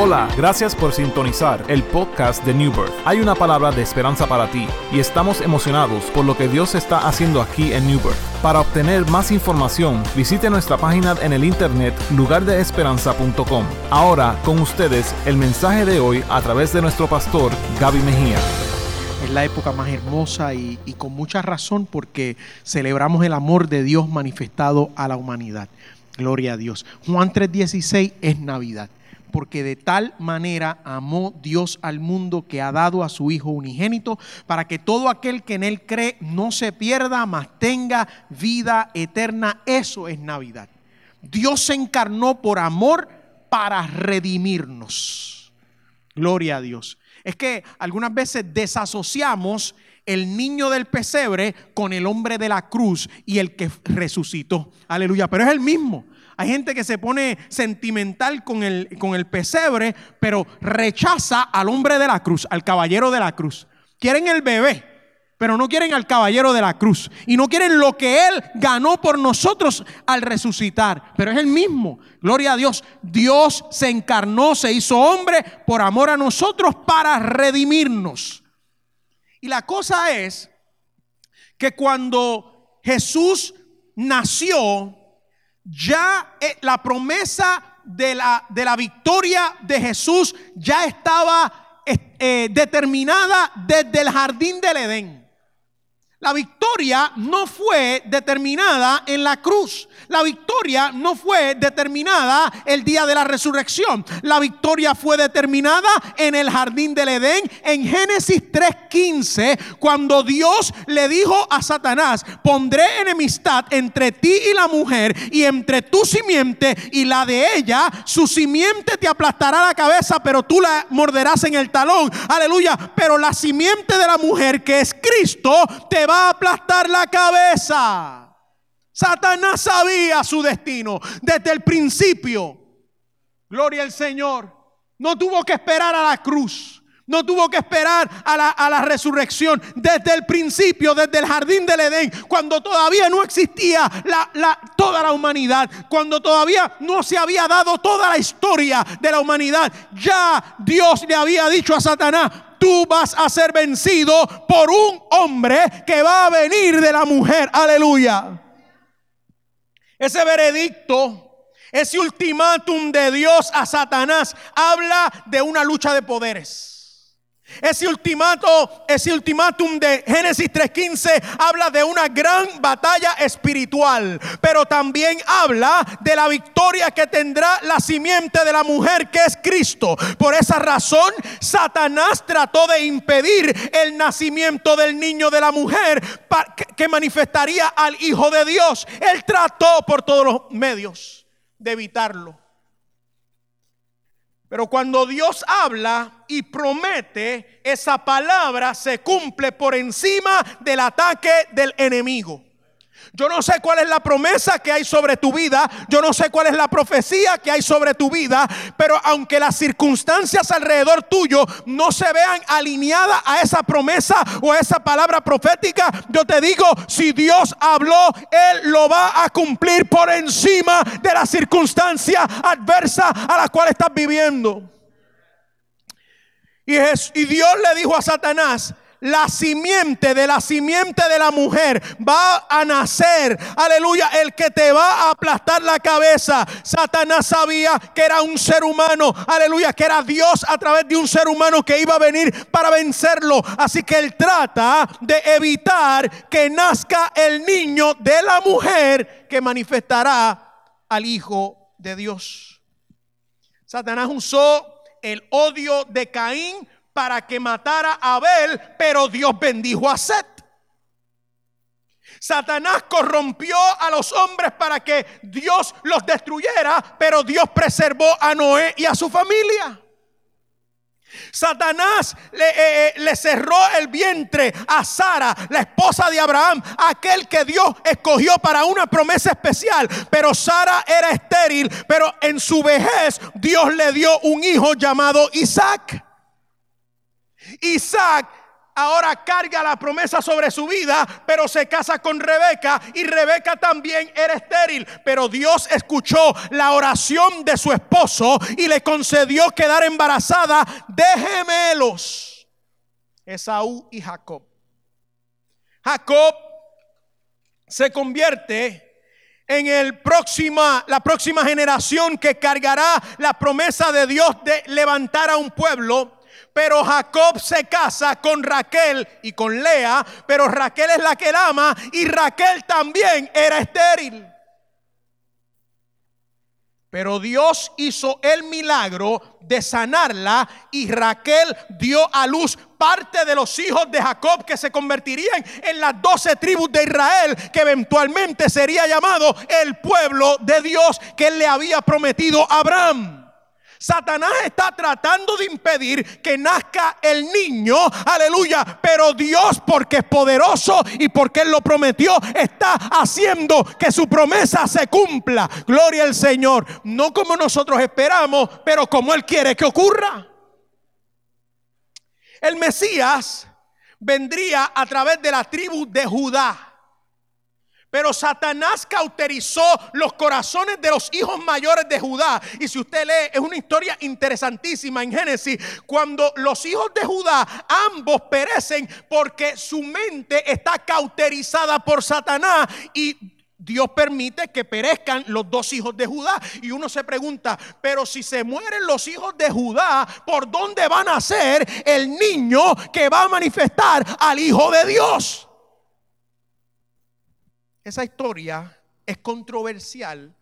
Hola, gracias por sintonizar el podcast de New Birth. Hay una palabra de esperanza para ti y estamos emocionados por lo que Dios está haciendo aquí en New Birth. Para obtener más información, visite nuestra página en el internet lugardeesperanza.com. Ahora, con ustedes, el mensaje de hoy a través de nuestro pastor Gaby Mejía. Es la época más hermosa y, y con mucha razón porque celebramos el amor de Dios manifestado a la humanidad. Gloria a Dios. Juan 3:16 es Navidad porque de tal manera amó Dios al mundo que ha dado a su Hijo unigénito, para que todo aquel que en Él cree no se pierda, mas tenga vida eterna. Eso es Navidad. Dios se encarnó por amor para redimirnos. Gloria a Dios. Es que algunas veces desasociamos el niño del pesebre con el hombre de la cruz y el que resucitó. Aleluya. Pero es el mismo. Hay gente que se pone sentimental con el, con el pesebre, pero rechaza al hombre de la cruz, al caballero de la cruz. Quieren el bebé, pero no quieren al caballero de la cruz. Y no quieren lo que Él ganó por nosotros al resucitar. Pero es el mismo. Gloria a Dios. Dios se encarnó, se hizo hombre por amor a nosotros para redimirnos. Y la cosa es que cuando Jesús nació, ya eh, la promesa de la, de la, victoria de Jesús ya estaba eh, determinada desde el jardín del Edén. La victoria no fue determinada en la cruz. La victoria no fue determinada el día de la resurrección. La victoria fue determinada en el jardín del Edén en Génesis 3:15, cuando Dios le dijo a Satanás, pondré enemistad entre ti y la mujer y entre tu simiente y la de ella. Su simiente te aplastará la cabeza, pero tú la morderás en el talón. Aleluya. Pero la simiente de la mujer, que es Cristo, te va a aplastar la cabeza. Satanás sabía su destino desde el principio. Gloria al Señor. No tuvo que esperar a la cruz. No tuvo que esperar a la, a la, resurrección desde el principio, desde el jardín del Edén, cuando todavía no existía la, la, toda la humanidad, cuando todavía no se había dado toda la historia de la humanidad. Ya Dios le había dicho a Satanás, tú vas a ser vencido por un hombre que va a venir de la mujer. Aleluya. Ese veredicto, ese ultimátum de Dios a Satanás habla de una lucha de poderes. Ese ultimato, ese ultimátum de Génesis 3:15 habla de una gran batalla espiritual, pero también habla de la victoria que tendrá la simiente de la mujer que es Cristo. Por esa razón, Satanás trató de impedir el nacimiento del niño de la mujer que manifestaría al Hijo de Dios. Él trató por todos los medios de evitarlo. Pero cuando Dios habla y promete, esa palabra se cumple por encima del ataque del enemigo. Yo no sé cuál es la promesa que hay sobre tu vida, yo no sé cuál es la profecía que hay sobre tu vida, pero aunque las circunstancias alrededor tuyo no se vean alineadas a esa promesa o a esa palabra profética, yo te digo, si Dios habló, Él lo va a cumplir por encima de la circunstancia adversa a la cual estás viviendo. Y, Dios le dijo a Satanás, la simiente de la simiente de la mujer va a nacer, aleluya, el que te va a aplastar la cabeza. Satanás sabía que era un ser humano, aleluya, que era Dios a través de un ser humano que iba a venir para vencerlo. Así que él trata de evitar que nazca el niño de la mujer que manifestará al Hijo de Dios. Satanás usó el odio de Caín para que matara a Abel, pero Dios bendijo a Set. Satanás corrompió a los hombres para que Dios los destruyera, pero Dios preservó a Noé y a su familia. Satanás le, eh, eh, le, cerró el vientre a Sara, la esposa de Abraham, aquel que Dios escogió para una promesa especial. Pero Sara era estéril, pero en su vejez Dios le dio un hijo llamado Isaac. Isaac ahora carga la promesa sobre su vida, pero se casa con Rebeca y Rebeca también era estéril. Pero Dios escuchó la oración de su esposo y le concedió quedar embarazada de gemelos, Esaú y Jacob. Jacob se convierte en el próxima, la próxima generación que cargará la promesa de Dios de levantar a un pueblo. Pero Jacob se casa con Raquel y con Lea, pero Raquel es la que él ama y Raquel también era estéril. Pero Dios hizo el milagro de sanarla y Raquel dio a luz parte de los hijos de Jacob que se convertirían en las doce tribus de Israel que eventualmente sería llamado el pueblo de Dios que él le había prometido a Abraham. Satanás está tratando de impedir que nazca el niño, aleluya, pero Dios porque es poderoso y porque Él lo prometió, está haciendo que su promesa se cumpla. Gloria al Señor, no como nosotros esperamos, pero como Él quiere que ocurra. El Mesías vendría a través de la tribu de Judá. Pero Satanás cauterizó los corazones de los hijos mayores de Judá. Y si usted lee, es una historia interesantísima en Génesis, cuando los hijos de Judá ambos perecen porque su mente está cauterizada por Satanás y Dios permite que perezcan los dos hijos de Judá. Y uno se pregunta, pero si se mueren los hijos de Judá, ¿por dónde va a nacer el niño que va a manifestar al Hijo de Dios? Esa historia es controversial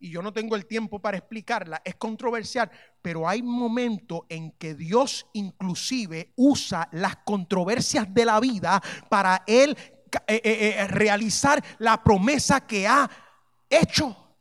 y yo no tengo el tiempo para explicarla, es controversial, pero hay momentos en que Dios inclusive usa las controversias de la vida para Él eh, eh, eh, realizar la promesa que ha hecho.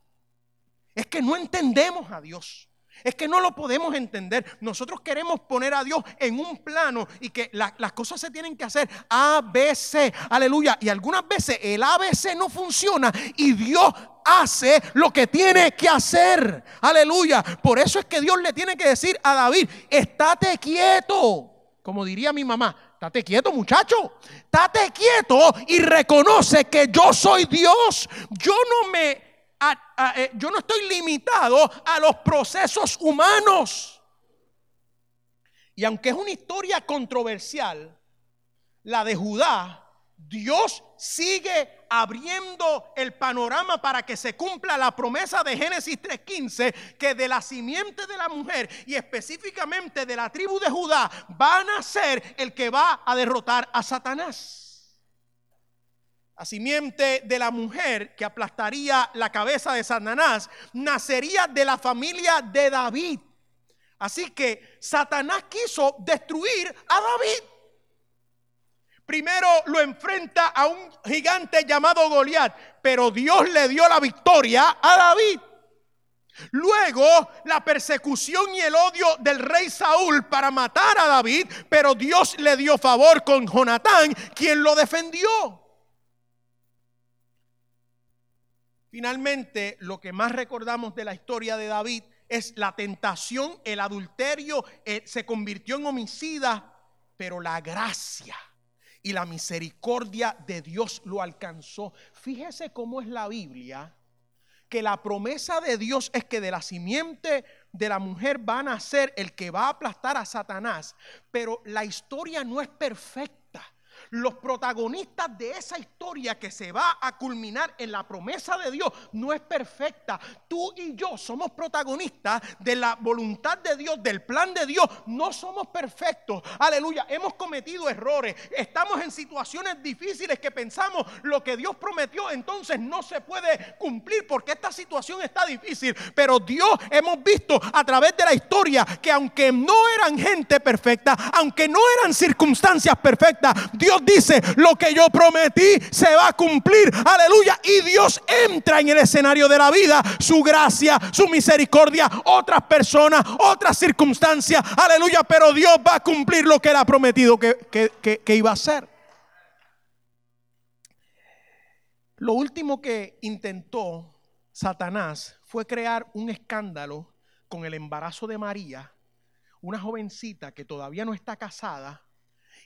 Es que no entendemos a Dios. Es que no lo podemos entender. Nosotros queremos poner a Dios en un plano y que las cosas se tienen que hacer ABC. Aleluya. Y algunas veces el ABC no funciona y Dios hace lo que tiene que hacer. Aleluya. Por eso es que Dios le tiene que decir a David, estate quieto. Como diría mi mamá, estate quieto muchacho. Estate quieto y reconoce que yo soy Dios. Yo no me eh, yo no estoy limitado a los procesos humanos. Y aunque es una historia controversial, la de Judá, Dios sigue abriendo el panorama para que se cumpla la promesa de Génesis 3.15, que de la simiente de la mujer y específicamente de la tribu de Judá van a ser el que va a derrotar a Satanás. La simiente de la mujer que aplastaría la cabeza de Satanás nacería de la familia de David. Así que Satanás quiso destruir a David. Primero lo enfrenta a un gigante llamado Goliat, pero Dios le dio la victoria a David. Luego la persecución y el odio del rey Saúl para matar a David, pero Dios le dio favor con Jonatán, quien lo defendió. Finalmente, lo que más recordamos de la historia de David es la tentación, el adulterio, eh, se convirtió en homicida, pero la gracia y la misericordia de Dios lo alcanzó. Fíjese cómo es la Biblia, que la promesa de Dios es que de la simiente de la mujer van a ser el que va a aplastar a Satanás, pero la historia no es perfecta los protagonistas de esa historia que se va a culminar en la promesa de Dios no es perfecta. Tú y yo somos protagonistas de la voluntad de Dios, del plan de Dios. No somos perfectos. Aleluya. Hemos cometido errores. Estamos en situaciones difíciles que pensamos lo que Dios prometió entonces no se puede cumplir porque esta situación está difícil. Pero Dios hemos visto a través de la historia que aunque no eran gente perfecta, aunque no eran circunstancias perfectas, Dios dice, lo que yo prometí se va a cumplir. Aleluya. Y Dios entra en el escenario de la vida. Su gracia, su misericordia, otras personas, otras circunstancias. Aleluya. Pero Dios va a cumplir lo que él ha prometido que, que iba a hacer. Lo último que intentó Satanás fue crear un escándalo con el embarazo de María, una jovencita que todavía no está casada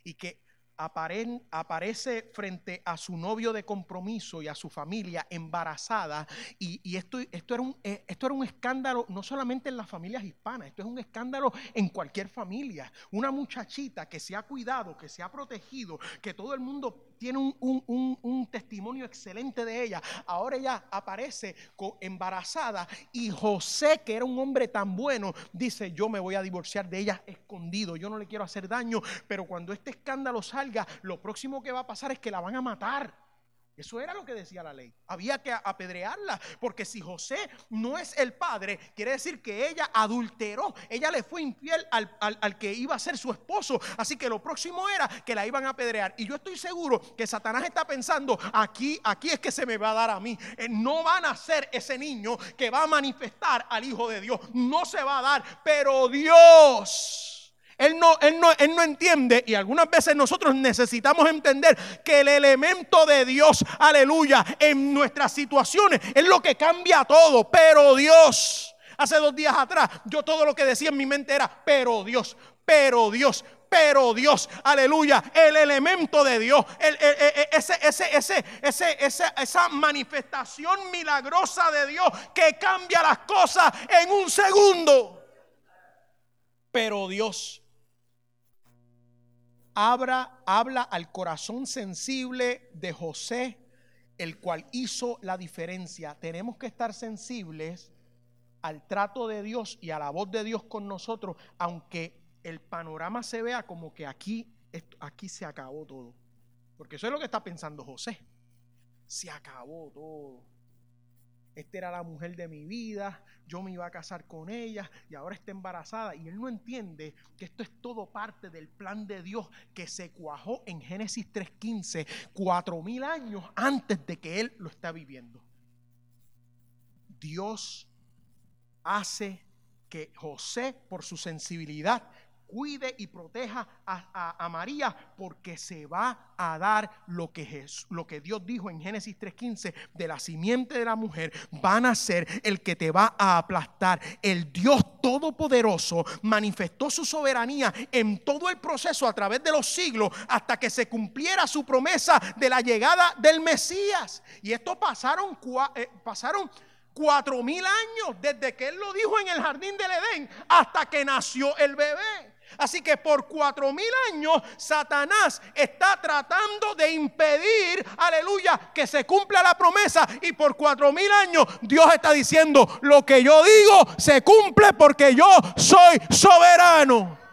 y que aparece frente a su novio de compromiso y a su familia embarazada. Y, esto, esto, era un, eh, esto era un escándalo no solamente en las familias hispanas, esto es un escándalo en cualquier familia. Una muchachita que se ha cuidado, que se ha protegido, que todo el mundo tiene un, testimonio excelente de ella. Ahora ella aparece embarazada y José, que era un hombre tan bueno, dice, yo me voy a divorciar de ella escondido, yo no le quiero hacer daño, pero cuando este escándalo salga, lo próximo que va a pasar es que la van a matar. Eso era lo que decía la ley. Había que apedrearla, porque si José no es el padre, quiere decir que ella adulteró, ella le fue infiel al, que iba a ser su esposo. Así que lo próximo era que la iban a apedrear. Y yo estoy seguro que Satanás está pensando, aquí, aquí es que se me va a dar a mí. Eh, no van a ser ese niño que va a manifestar al Hijo de Dios. No se va a dar, pero Dios él no, él, no, él no entiende y algunas veces nosotros necesitamos entender que el elemento de Dios, aleluya, en nuestras situaciones es lo que cambia todo. Pero Dios, hace dos días atrás, yo todo lo que decía en mi mente era, pero Dios, pero Dios, pero Dios, aleluya, el elemento de Dios, ese, ese, ese, ese, esa manifestación milagrosa de Dios que cambia las cosas en un segundo. Pero Dios, habla al corazón sensible de José, el cual hizo la diferencia. Tenemos que estar sensibles al trato de Dios y a la voz de Dios con nosotros, aunque el panorama se vea como que aquí, aquí se acabó todo. Porque eso es lo que está pensando José. Se acabó todo esta era la mujer de mi vida, yo me iba a casar con ella y ahora está embarazada. Y él no entiende que esto es todo parte del plan de Dios que se cuajó en Génesis 3.15, cuatro mil años antes de que él lo está viviendo. Dios hace que José, por su sensibilidad, cuide y proteja a, María porque se va a dar lo que, lo que Dios dijo en Génesis 3.15 de la simiente de la mujer van a ser el que te va a aplastar. El Dios Todopoderoso manifestó su soberanía en todo el proceso a través de los siglos hasta que se cumpliera su promesa de la llegada del Mesías. Y esto pasaron, eh, pasaron cuatro mil años desde que él lo dijo en el jardín del Edén hasta que nació el bebé. Así que por cuatro mil años Satanás está tratando de impedir, aleluya, que se cumpla la promesa. Y por cuatro mil años Dios está diciendo, lo que yo digo se cumple porque yo soy soberano.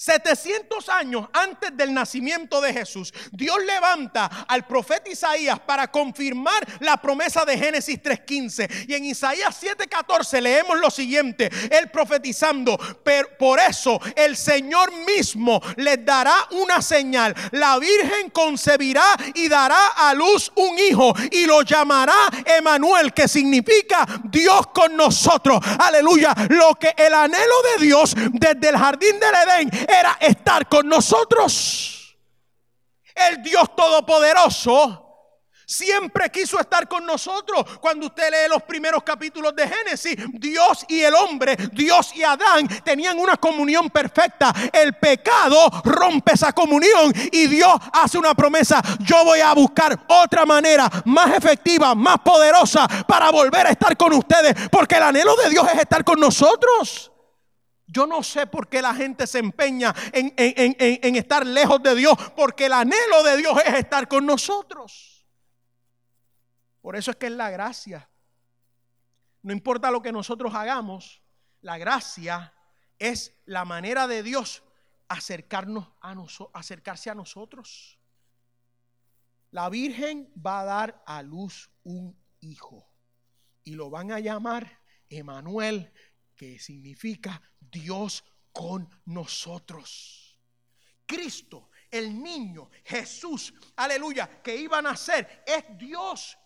700 años antes del nacimiento de Jesús, Dios levanta al profeta Isaías para confirmar la promesa de Génesis 3.15. Y en Isaías 7.14 leemos lo siguiente, él profetizando, pero por eso el Señor mismo les dará una señal. La Virgen concebirá y dará a luz un hijo y lo llamará Emanuel, que significa Dios con nosotros. Aleluya. Lo que el anhelo de Dios desde el jardín del Edén era estar con nosotros. El Dios Todopoderoso siempre quiso estar con nosotros. Cuando usted lee los primeros capítulos de Génesis, Dios y el hombre, Dios y Adán tenían una comunión perfecta. El pecado rompe esa comunión y Dios hace una promesa. Yo voy a buscar otra manera más efectiva, más poderosa para volver a estar con ustedes, porque el anhelo de Dios es estar con nosotros. Yo no sé por qué la gente se empeña en, estar lejos de Dios, porque el anhelo de Dios es estar con nosotros. Por eso es que es la gracia. No importa lo que nosotros hagamos, la gracia es la manera de Dios acercarnos a acercarse a nosotros. La Virgen va a dar a luz un hijo y lo van a llamar Emanuel, que significa Dios con nosotros. Cristo, el niño, Jesús, aleluya, que iba a nacer, es Dios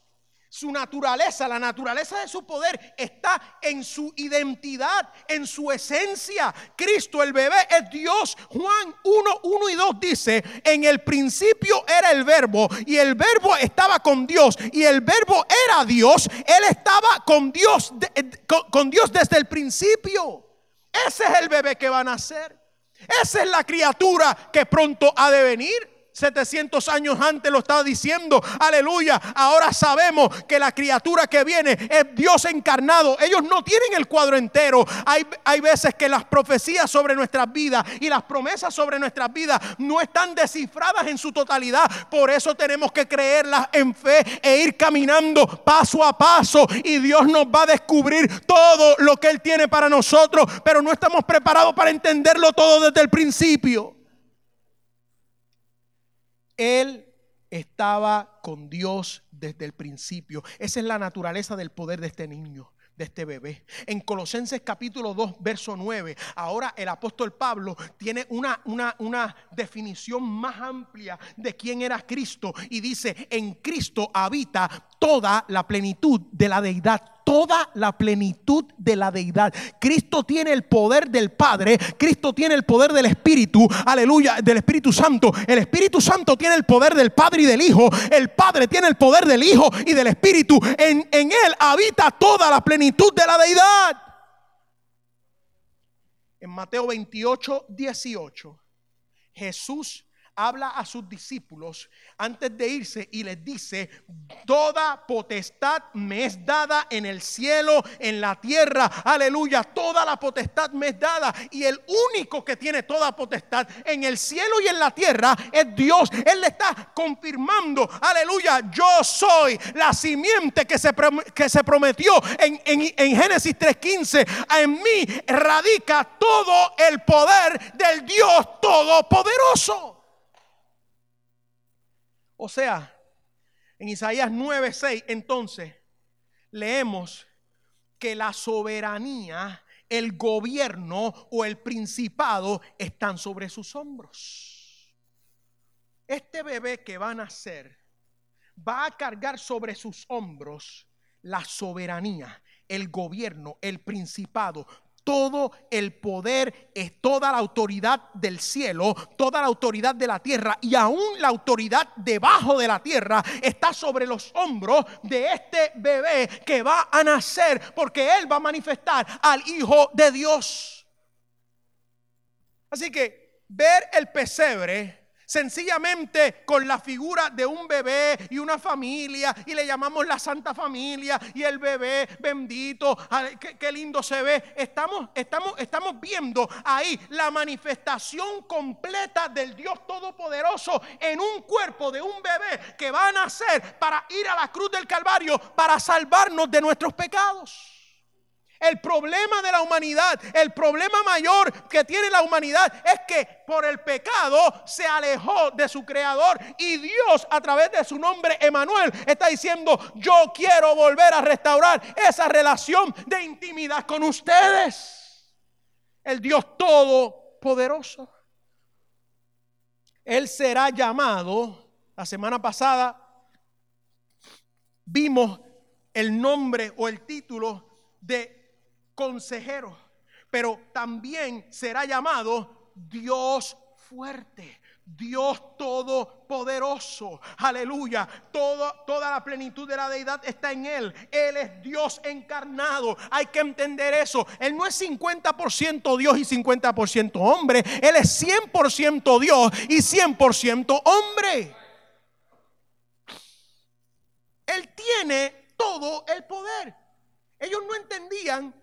su naturaleza, la naturaleza de su poder está en su identidad, en su esencia. Cristo, el bebé, es Dios. Juan 1, 1 y 2 dice, en el principio era el verbo y el verbo estaba con Dios y el verbo era Dios. Él estaba con Dios, con, Dios desde el principio. Ese es el bebé que va a nacer. Esa es la criatura que pronto ha de venir. 700 años antes lo estaba diciendo, aleluya. Ahora sabemos que la criatura que viene es Dios encarnado. Ellos no tienen el cuadro entero. Hay, hay veces que las profecías sobre nuestras vidas y las promesas sobre nuestras vidas no están descifradas en su totalidad. Por eso tenemos que creerlas en fe e ir caminando paso a paso. Y Dios nos va a descubrir todo lo que Él tiene para nosotros. Pero no estamos preparados para entenderlo todo desde el principio. Él estaba con Dios desde el principio. Esa es la naturaleza del poder de este niño de este bebé. En Colosenses capítulo 2, verso 9, ahora el apóstol Pablo tiene una, una, una, definición más amplia de quién era Cristo y dice, en Cristo habita toda la plenitud de la deidad toda la plenitud de la deidad. Cristo tiene el poder del Padre, Cristo tiene el poder del Espíritu, aleluya, del Espíritu Santo. El Espíritu Santo tiene el poder del Padre y del Hijo. El Padre tiene el poder del Hijo y del Espíritu. En, en Él habita toda la plenitud de la deidad. En Mateo 28, 18, Jesús habla a sus discípulos antes de irse y les dice, toda potestad me es dada en el cielo, en la tierra, aleluya, toda la potestad me es dada. Y el único que tiene toda potestad en el cielo y en la tierra es Dios. Él le está confirmando, aleluya, yo soy la simiente que se, que se prometió en, en, en Génesis 3.15. En mí radica todo el poder del Dios Todopoderoso. O sea, en Isaías 9:6, entonces, leemos que la soberanía, el gobierno o el principado están sobre sus hombros. Este bebé que va a nacer va a cargar sobre sus hombros la soberanía, el gobierno, el principado, todo el poder, es toda la autoridad del cielo, toda la autoridad de la tierra y aún la autoridad debajo de la tierra está sobre los hombros de este bebé que va a nacer porque él va a manifestar al Hijo de Dios. Así que ver el pesebre Sencillamente con la figura de un bebé y una familia y le llamamos la Santa Familia y el bebé bendito, qué, lindo se ve. Estamos, estamos, estamos viendo ahí la manifestación completa del Dios Todopoderoso en un cuerpo de un bebé que va a nacer para ir a la cruz del Calvario para salvarnos de nuestros pecados. El problema de la humanidad, el problema mayor que tiene la humanidad es que por el pecado se alejó de su creador y Dios a través de su nombre Emanuel está diciendo, yo quiero volver a restaurar esa relación de intimidad con ustedes. El Dios todopoderoso. Él será llamado, la semana pasada vimos el nombre o el título de consejero, pero también será llamado Dios fuerte. Dios todopoderoso. Aleluya. toda la plenitud de la deidad está en Él. Él es Dios encarnado. Hay que entender eso. Él no es 50% Dios y 50% hombre. Él es 100% Dios y 100% hombre. Él tiene todo el poder. Ellos no entendían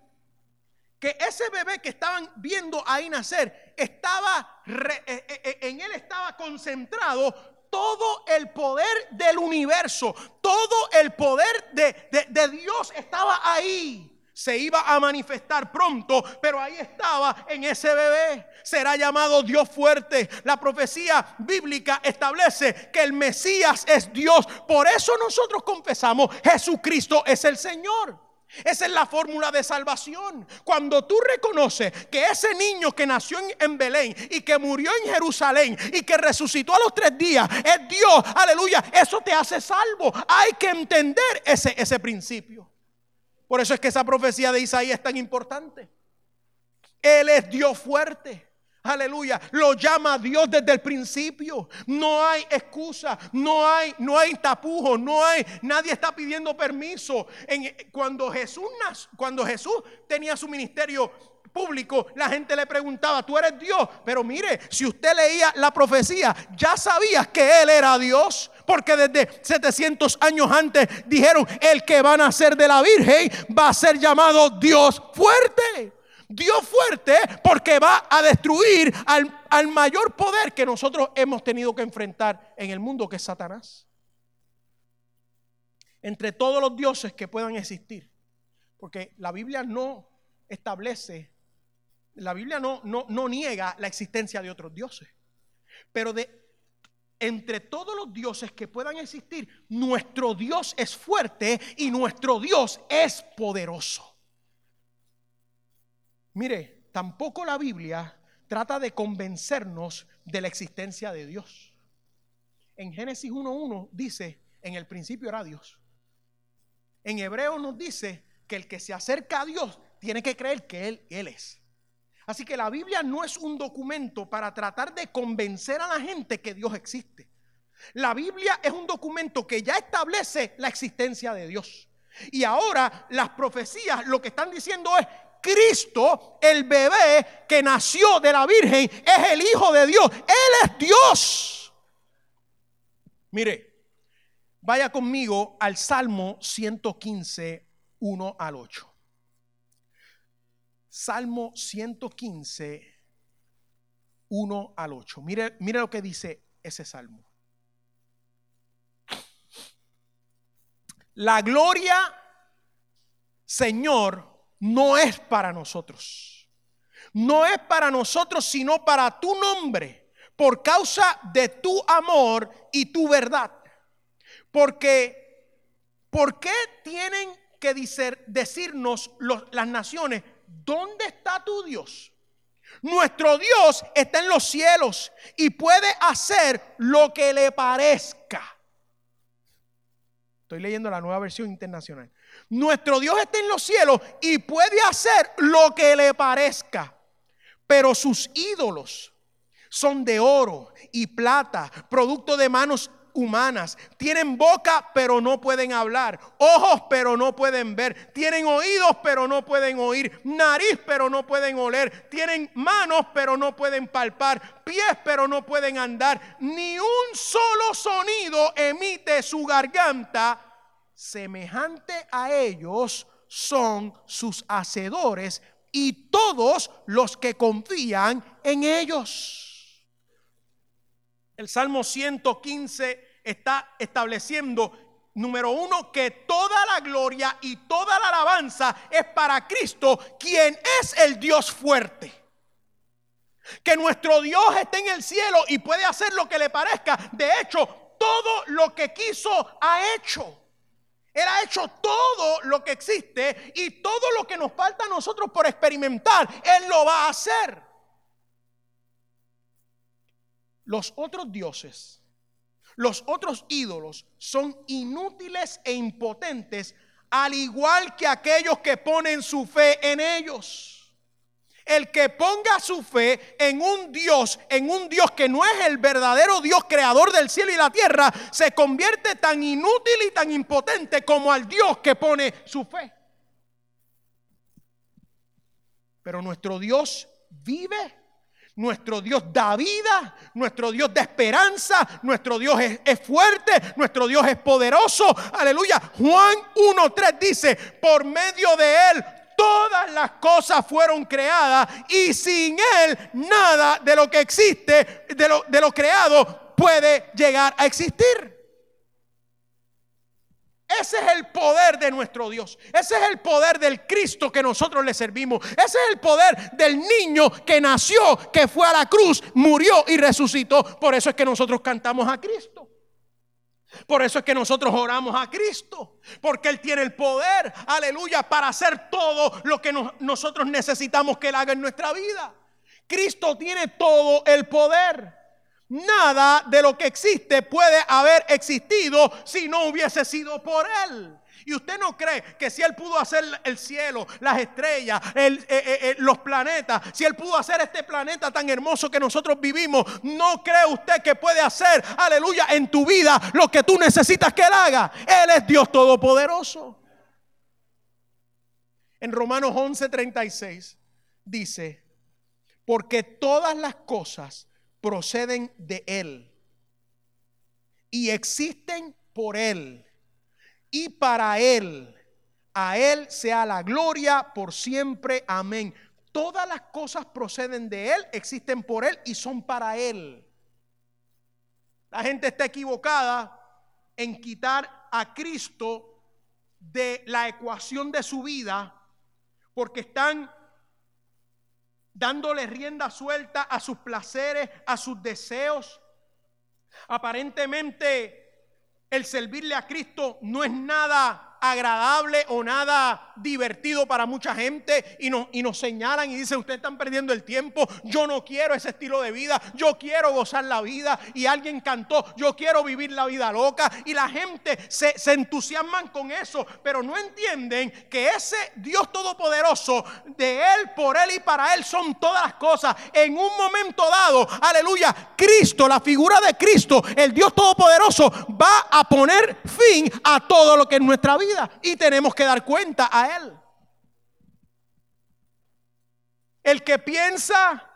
que ese bebé que estaban viendo ahí nacer, estaba, eh, eh, eh, en él estaba concentrado todo el poder del universo, todo el poder de, de, Dios estaba ahí. Se iba a manifestar pronto, pero ahí estaba en ese bebé. Será llamado Dios fuerte. La profecía bíblica establece que el Mesías es Dios. Por eso nosotros confesamos, Jesucristo es el Señor. Esa es la fórmula de salvación. Cuando tú reconoces que ese niño que nació en, Belén y que murió en Jerusalén y que resucitó a los tres días es Dios, aleluya, eso te hace salvo. Hay que entender ese, ese principio. Por eso es que esa profecía de Isaías es tan importante. Él es Dios fuerte. Aleluya, lo llama Dios desde el principio. No hay excusa, no hay, no hay tapujo, no hay, nadie está pidiendo permiso. En, cuando, Jesús, cuando Jesús tenía su ministerio público, la gente le preguntaba, tú eres Dios. Pero mire, si usted leía la profecía, ya sabías que Él era Dios. Porque desde 700 años antes dijeron, el que va a nacer de la Virgen va a ser llamado Dios fuerte. Dios fuerte porque va a destruir al, al, mayor poder que nosotros hemos tenido que enfrentar en el mundo, que es Satanás. Entre todos los dioses que puedan existir. Porque la Biblia no establece, la Biblia no, no, no niega la existencia de otros dioses. Pero de entre todos los dioses que puedan existir, nuestro Dios es fuerte y nuestro Dios es poderoso. Mire, tampoco la Biblia trata de convencernos de la existencia de Dios. En Génesis 1.1 dice, en el principio era Dios. En Hebreo nos dice que el que se acerca a Dios tiene que creer que Él, Él es. Así que la Biblia no es un documento para tratar de convencer a la gente que Dios existe. La Biblia es un documento que ya establece la existencia de Dios. Y ahora las profecías lo que están diciendo es, Cristo, el bebé que nació de la Virgen, es el Hijo de Dios. Él es Dios. Mire, vaya conmigo al Salmo 115, 1 al 8. Salmo 115, 1 al 8. Mire, mire lo que dice ese salmo. La gloria, Señor, no es para nosotros. No es para nosotros, sino para tu nombre, por causa de tu amor y tu verdad. Porque, ¿por qué tienen que decirnos las naciones, ¿dónde está tu Dios? Nuestro Dios está en los cielos y puede hacer lo que le parezca. Estoy leyendo la nueva versión internacional. Nuestro Dios está en los cielos y puede hacer lo que le parezca. Pero sus ídolos son de oro y plata, producto de manos humanas. Tienen boca pero no pueden hablar, ojos pero no pueden ver, tienen oídos pero no pueden oír, nariz pero no pueden oler, tienen manos pero no pueden palpar, pies pero no pueden andar, ni un solo sonido emite su garganta semejante a ellos son sus hacedores y todos los que confían en ellos. El Salmo 115 está estableciendo, número uno, que toda la gloria y toda la alabanza es para Cristo, quien es el Dios fuerte. Que nuestro Dios esté en el cielo y puede hacer lo que le parezca. De hecho, todo lo que quiso ha hecho. Él ha hecho todo lo que existe y todo lo que nos falta a nosotros por experimentar, Él lo va a hacer. Los otros dioses, los otros ídolos son inútiles e impotentes, al igual que aquellos que ponen su fe en ellos. El que ponga su fe en un Dios, en un Dios que no es el verdadero Dios creador del cielo y la tierra, se convierte tan inútil y tan impotente como al Dios que pone su fe. Pero nuestro Dios vive, nuestro Dios da vida, nuestro Dios da esperanza, nuestro Dios es, fuerte, nuestro Dios es poderoso. Aleluya. Juan 1.3 dice, por medio de Él todas las cosas fueron creadas y sin Él nada de lo que existe, de lo, de lo creado, puede llegar a existir. Ese es el poder de nuestro Dios. Ese es el poder del Cristo que nosotros le servimos. Ese es el poder del niño que nació, que fue a la cruz, murió y resucitó. Por eso es que nosotros cantamos a Cristo. Por eso es que nosotros oramos a Cristo, porque Él tiene el poder, aleluya, para hacer todo lo que nosotros necesitamos que Él haga en nuestra vida. Cristo tiene todo el poder. Nada de lo que existe puede haber existido si no hubiese sido por Él. Y usted no cree que si Él pudo hacer el cielo, las estrellas, eh, eh, eh, los planetas, si Él pudo hacer este planeta tan hermoso que nosotros vivimos, no cree usted que puede hacer, aleluya, en tu vida lo que tú necesitas que Él haga. Él es Dios Todopoderoso. En Romanos 11:36 dice, porque todas las cosas proceden de Él y existen por Él y para Él. A Él sea la gloria por siempre. Amén. Todas las cosas proceden de Él, existen por Él y son para Él. La gente está equivocada en quitar a Cristo de la ecuación de su vida porque están dándole rienda suelta a sus placeres, a sus deseos. Aparentemente el servirle a Cristo no es nada agradable o nada divertido para mucha gente y nos, y nos señalan y dicen, ustedes están perdiendo el tiempo, yo no quiero ese estilo de vida, yo quiero gozar la vida y alguien cantó, yo quiero vivir la vida loca y la gente se, se entusiasman con eso, pero no entienden que ese Dios todopoderoso, de Él, por Él y para Él son todas las cosas. En un momento dado, aleluya, Cristo, la figura de Cristo, el Dios todopoderoso, va a poner fin a todo lo que es nuestra vida y tenemos que dar cuenta a Él. El que piensa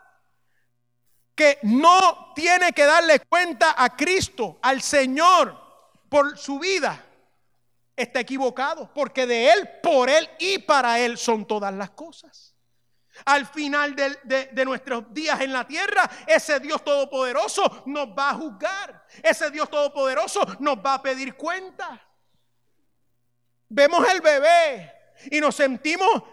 que no tiene que darle cuenta a Cristo, al Señor, por su vida, está equivocado, porque de Él, por Él y para Él son todas las cosas. Al final de, de, nuestros días en la tierra, ese Dios todopoderoso nos va a juzgar. Ese Dios todopoderoso nos va a pedir cuenta. Vemos el bebé y nos sentimos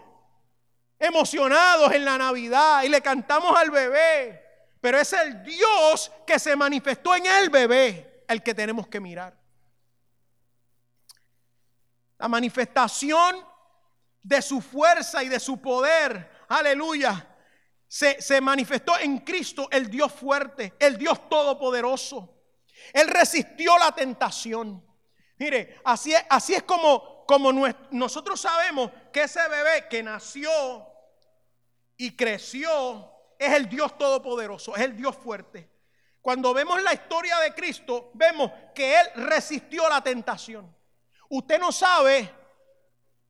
emocionados en la Navidad y le cantamos al bebé. Pero es el Dios que se manifestó en el bebé el que tenemos que mirar. La manifestación de su fuerza y de su poder, aleluya, se, se, manifestó en Cristo, el Dios fuerte, el Dios todopoderoso. Él resistió la tentación. Mire, así así es como como nosotros sabemos que ese bebé que nació y creció es el Dios todopoderoso, es el Dios fuerte. Cuando vemos la historia de Cristo, vemos que Él resistió la tentación. Usted no sabe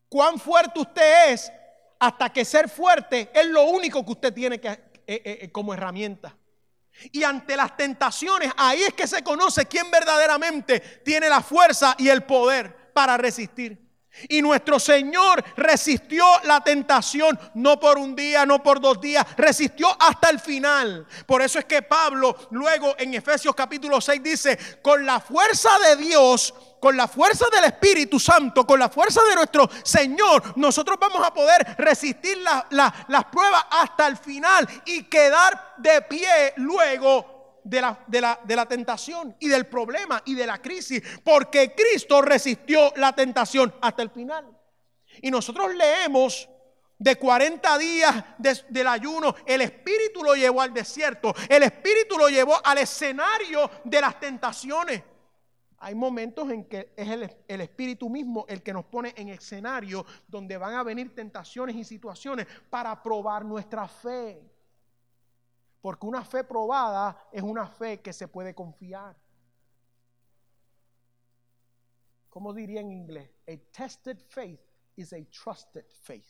cuán fuerte usted es hasta que ser fuerte es lo único que usted tiene eh, eh, eh, como herramienta. Y ante las tentaciones, ahí es que se conoce quién verdaderamente tiene la fuerza y el poder para resistir. Y nuestro Señor resistió la tentación, no por un día, no por dos días, resistió hasta el final. Por eso es que Pablo luego en Efesios capítulo 6 dice, con la fuerza de Dios, con la fuerza del Espíritu Santo, con la fuerza de nuestro Señor, nosotros vamos a poder resistir las pruebas hasta el final y quedar de pie luego de la, de, la, de la, tentación y del problema y de la crisis, porque Cristo resistió la tentación hasta el final. Y nosotros leemos de 40 días del ayuno, el Espíritu lo llevó al desierto, el Espíritu lo llevó al escenario de las tentaciones. Hay momentos en que es el, el, Espíritu mismo el que nos pone en escenario donde van a venir tentaciones y situaciones para probar nuestra fe. Porque una fe probada es una fe que se puede confiar. ¿Cómo diría en inglés? A tested faith is a trusted faith.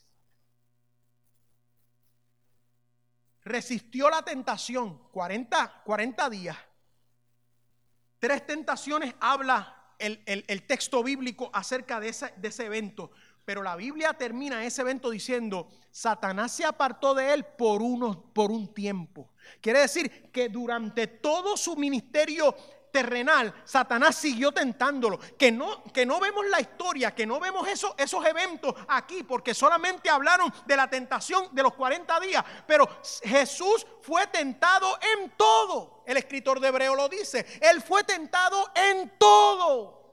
Resistió la tentación 40, 40 días. Tres tentaciones habla el, el, texto bíblico acerca de de ese evento. Pero la Biblia termina ese evento diciendo, Satanás se apartó de él por, por un tiempo. Quiere decir que durante todo su ministerio terrenal, Satanás siguió tentándolo. Que no, que no vemos la historia, que no vemos eso, esos eventos aquí, porque solamente hablaron de la tentación de los 40 días. Pero Jesús fue tentado en todo. El escritor de Hebreo lo dice. Él fue tentado en todo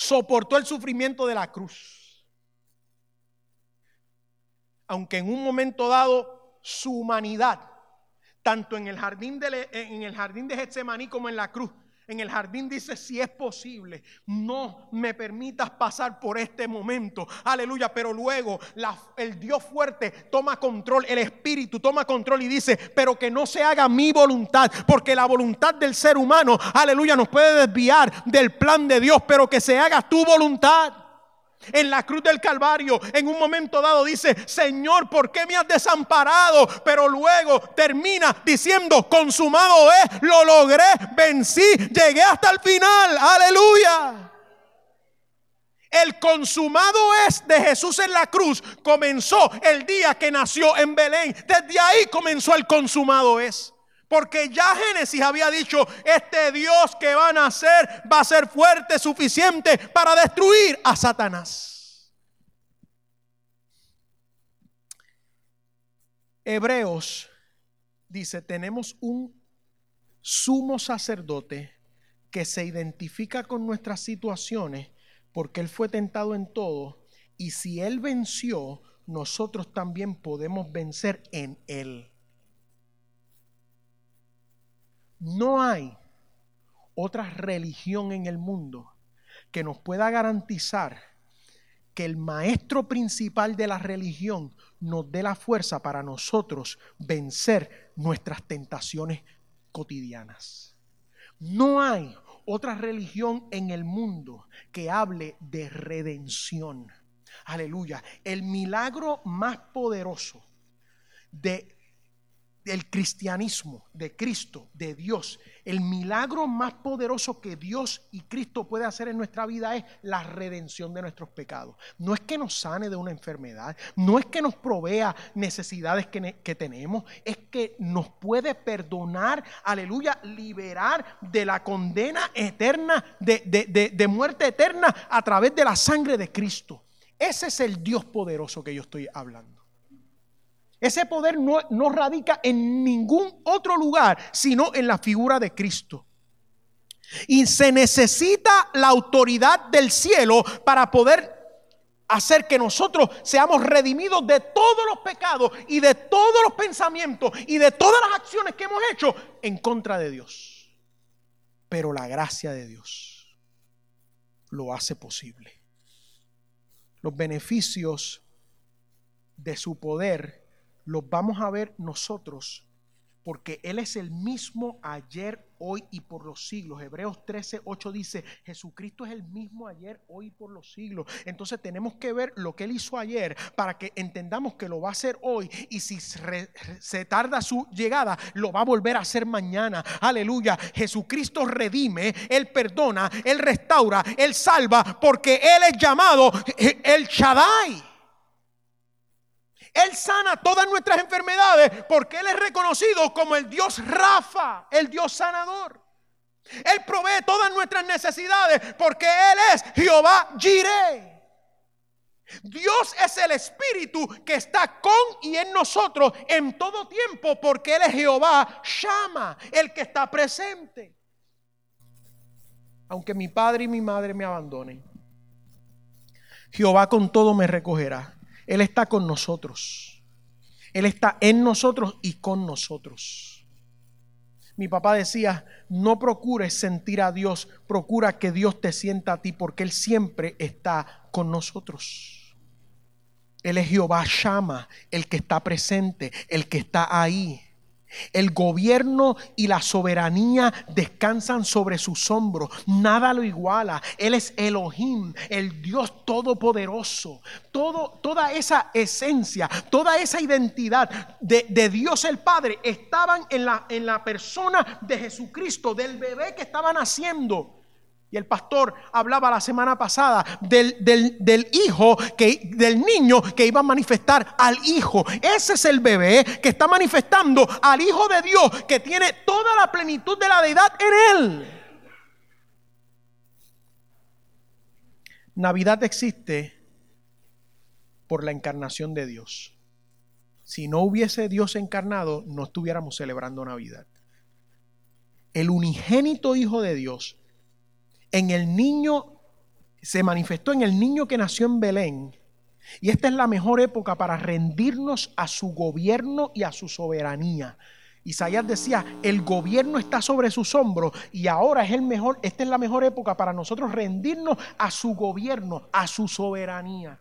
soportó el sufrimiento de la cruz. Aunque en un momento dado su humanidad, tanto en el jardín de, en el jardín de Getsemaní como en la cruz, En el jardín dice, si es posible, no me permitas pasar por este momento. Aleluya. Pero luego el Dios fuerte toma control, el Espíritu toma control y dice, pero que no se haga mi voluntad, porque la voluntad del ser humano, aleluya, nos puede desviar del plan de Dios, pero que se haga tu voluntad. En la cruz del Calvario, en un momento dado dice, Señor, ¿por qué me has desamparado? Pero luego termina diciendo, consumado es, lo logré, vencí, llegué hasta el final. Aleluya. El consumado es de Jesús en la cruz comenzó el día que nació en Belén. Desde ahí comenzó el consumado es. Porque ya Génesis había dicho, este Dios que va a nacer va a ser fuerte suficiente para destruir a Satanás. Hebreos dice, tenemos un sumo sacerdote que se identifica con nuestras situaciones porque él fue tentado en todo y si él venció, nosotros también podemos vencer en él. No hay otra religión en el mundo que nos pueda garantizar que el maestro principal de la religión nos dé la fuerza para nosotros vencer nuestras tentaciones cotidianas. No hay otra religión en el mundo que hable de redención. Aleluya. El milagro más poderoso de el cristianismo, de Cristo, de Dios, el milagro más poderoso que Dios y Cristo puede hacer en nuestra vida es la redención de nuestros pecados. No es que nos sane de una enfermedad, no es que nos provea necesidades que, que tenemos, es que nos puede perdonar, aleluya, liberar de la condena eterna, de, de, de muerte eterna a través de la sangre de Cristo. Ese es el Dios poderoso que yo estoy hablando. Ese poder no, radica en ningún otro lugar, sino en la figura de Cristo. Y se necesita la autoridad del cielo para poder hacer que nosotros seamos redimidos de todos los pecados y de todos los pensamientos y de todas las acciones que hemos hecho en contra de Dios. Pero la gracia de Dios lo hace posible. Los beneficios de su poder los vamos a ver nosotros, porque Él es el mismo ayer, hoy y por los siglos. Hebreos 13, 8 dice, Jesucristo es el mismo ayer, hoy y por los siglos. Entonces tenemos que ver lo que Él hizo ayer para que entendamos que lo va a hacer hoy y si se tarda su llegada, lo va a volver a hacer mañana. Aleluya. Jesucristo redime, Él perdona, Él restaura, Él salva, porque Él es llamado el Shaddai. Él sana todas nuestras enfermedades porque Él es reconocido como el Dios Rafa, el Dios sanador. Él provee todas nuestras necesidades porque Él es Jehová Jireh. Dios es el Espíritu que está con y en nosotros en todo tiempo porque Él es Jehová Shama, el que está presente. Aunque mi padre y mi madre me abandonen, Jehová con todo me recogerá. Él está con nosotros. Él está en nosotros y con nosotros. Mi papá decía, no procures sentir a Dios, procura que Dios te sienta a ti porque Él siempre está con nosotros. Él es Jehová Shama, el que está presente, el que está ahí. El gobierno y la soberanía descansan sobre sus hombros. Nada lo iguala. Él es Elohim, el Dios todopoderoso. Todo, toda esa esencia, toda esa identidad de, de Dios el Padre estaban en la, en la persona de Jesucristo, del bebé que estaba naciendo. Y el pastor hablaba la semana pasada del, del, hijo, que, del niño que iba a manifestar al hijo. Ese es el bebé que está manifestando al hijo de Dios, que tiene toda la plenitud de la deidad en él. Navidad existe por la encarnación de Dios. Si no hubiese Dios encarnado, no estuviéramos celebrando Navidad. El unigénito Hijo de Dios en el niño, se manifestó en el niño que nació en Belén. Y esta es la mejor época para rendirnos a su gobierno y a su soberanía. Isaías decía, el gobierno está sobre sus hombros y ahora es el mejor, esta es la mejor época para nosotros rendirnos a su gobierno, a su soberanía.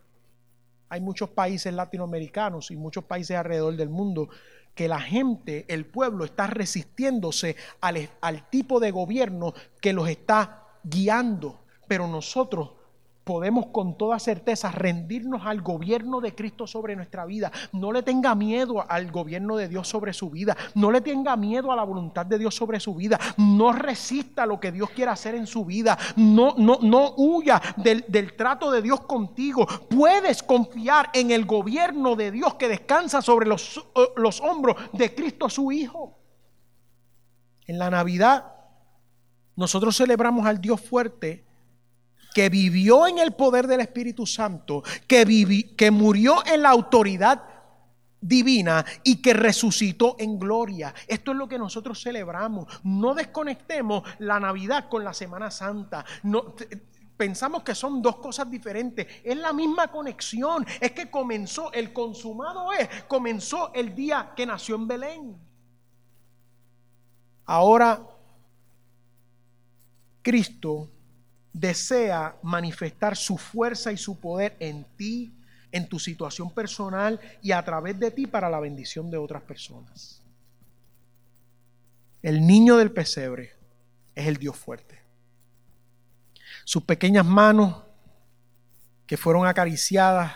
Hay muchos países latinoamericanos y muchos países alrededor del mundo que la gente, el pueblo está resistiéndose al, al tipo de gobierno que los está guiando. Pero nosotros podemos con toda certeza rendirnos al gobierno de Cristo sobre nuestra vida. No le tenga miedo al gobierno de Dios sobre su vida. No le tenga miedo a la voluntad de Dios sobre su vida. No resista lo que Dios quiera hacer en su vida. No, no, no huya del, del trato de Dios contigo. Puedes confiar en el gobierno de Dios que descansa sobre los, eh, los hombros de Cristo su Hijo. En la Navidad nosotros celebramos al Dios fuerte que vivió en el poder del Espíritu Santo, que, que murió en la autoridad divina y que resucitó en gloria. Esto es lo que nosotros celebramos. No desconectemos la Navidad con la Semana Santa. Pensamos que son dos cosas diferentes. Es la misma conexión. Es que comenzó, el consumado es, comenzó el día que nació en Belén. Ahora, Cristo desea manifestar su fuerza y su poder en ti, en tu situación personal y a través de ti para la bendición de otras personas. El niño del pesebre es el Dios fuerte. Sus pequeñas manos que fueron acariciadas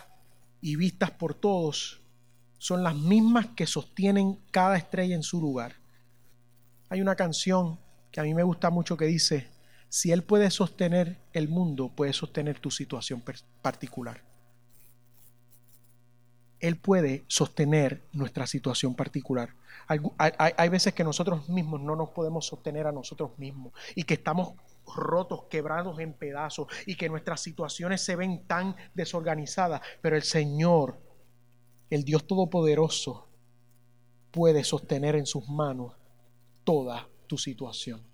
y vistas por todos son las mismas que sostienen cada estrella en su lugar. Hay una canción que a mí me gusta mucho que dice, si Él puede sostener el mundo, puede sostener tu situación particular. Él puede sostener nuestra situación particular. Hay, veces que nosotros mismos no nos podemos sostener a nosotros mismos y que estamos rotos, quebrados en pedazos y que nuestras situaciones se ven tan desorganizadas, pero el Señor, el Dios Todopoderoso, puede sostener en sus manos toda tu situación.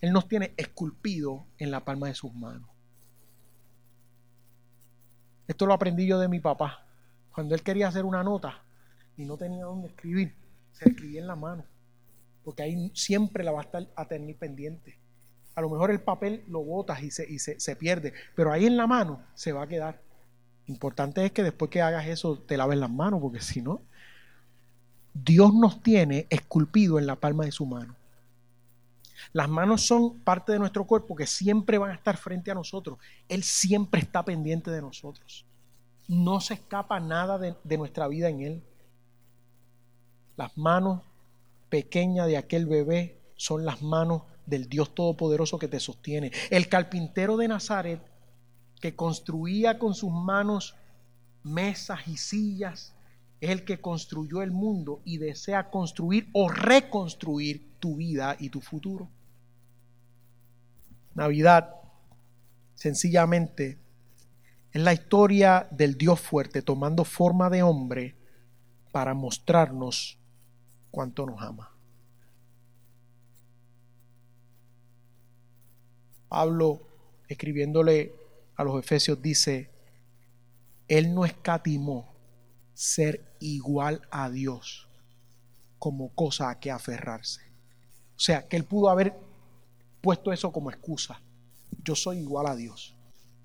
Él nos tiene esculpido en la palma de sus manos. Esto lo aprendí yo de mi papá. Cuando él quería hacer una nota y no tenía dónde escribir, se escribía en la mano. Porque ahí siempre la va a estar a tener pendiente. A lo mejor el papel lo botas y, se, se pierde, pero ahí en la mano se va a quedar. Importante es que después que hagas eso te laves las manos, porque si no, Dios nos tiene esculpido en la palma de su mano. Las manos son parte de nuestro cuerpo que siempre van a estar frente a nosotros. Él siempre está pendiente de nosotros. No se escapa nada de, nuestra vida en Él. Las manos pequeñas de aquel bebé son las manos del Dios Todopoderoso que te sostiene. El carpintero de Nazaret que construía con sus manos mesas y sillas, es el que construyó el mundo y desea construir o reconstruir tu vida y tu futuro. Navidad, sencillamente, es la historia del Dios fuerte tomando forma de hombre para mostrarnos cuánto nos ama. Pablo, escribiéndole a los Efesios, dice, Él no escatimó ser igual a Dios como cosa a que aferrarse. O sea, que Él pudo haber puesto eso como excusa. Yo soy igual a Dios.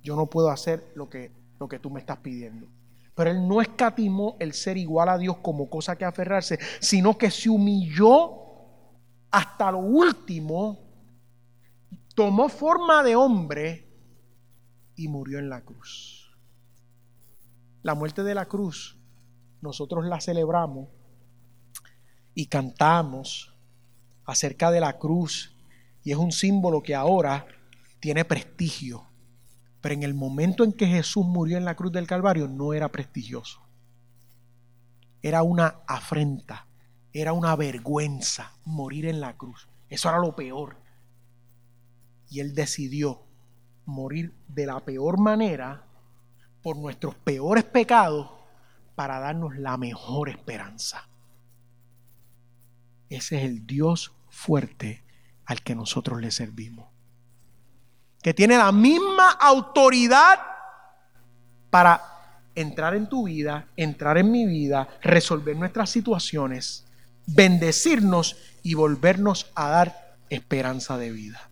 Yo no puedo hacer lo que, lo que tú me estás pidiendo. Pero él no escatimó el ser igual a Dios como cosa que aferrarse, sino que se humilló hasta lo último, tomó forma de hombre y murió en la cruz. La muerte de la cruz, nosotros la celebramos y cantamos acerca de la cruz y es un símbolo que ahora tiene prestigio. Pero en el momento en que Jesús murió en la cruz del Calvario no era prestigioso. Era una afrenta, era una vergüenza morir en la cruz. Eso era lo peor. Y Él decidió morir de la peor manera por nuestros peores pecados para darnos la mejor esperanza. Ese es el Dios fuerte al que nosotros le servimos. Que tiene la misma autoridad para entrar en tu vida, entrar en mi vida, resolver nuestras situaciones, bendecirnos y volvernos a dar esperanza de vida.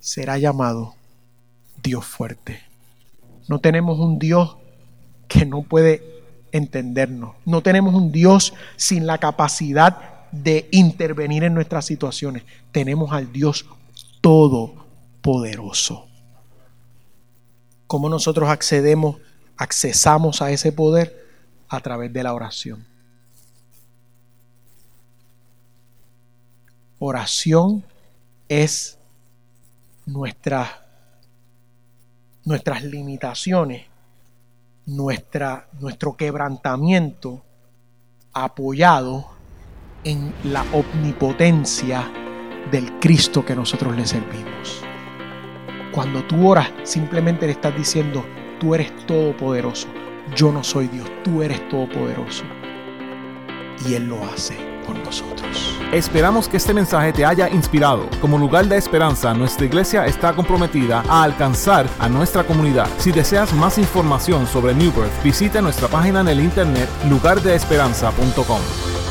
Será llamado Dios fuerte. No tenemos un Dios que no puede entendernos. No tenemos un Dios sin la capacidad de intervenir en nuestras situaciones. Tenemos al Dios todopoderoso. ¿Cómo nosotros accedemos, accesamos a ese poder? A través de la oración. Oración es nuestra, nuestras limitaciones, nuestra, nuestro quebrantamiento apoyado en la omnipotencia del Cristo que nosotros le servimos. Cuando tú oras, simplemente le estás diciendo, tú eres todopoderoso. Yo no soy Dios, tú eres todopoderoso. Y Él lo hace nosotros. Esperamos que este mensaje te haya inspirado. Como lugar de esperanza, nuestra iglesia está comprometida a alcanzar a nuestra comunidad. Si deseas más información sobre New Birth, visita nuestra página en el internet lugardeesperanza.com.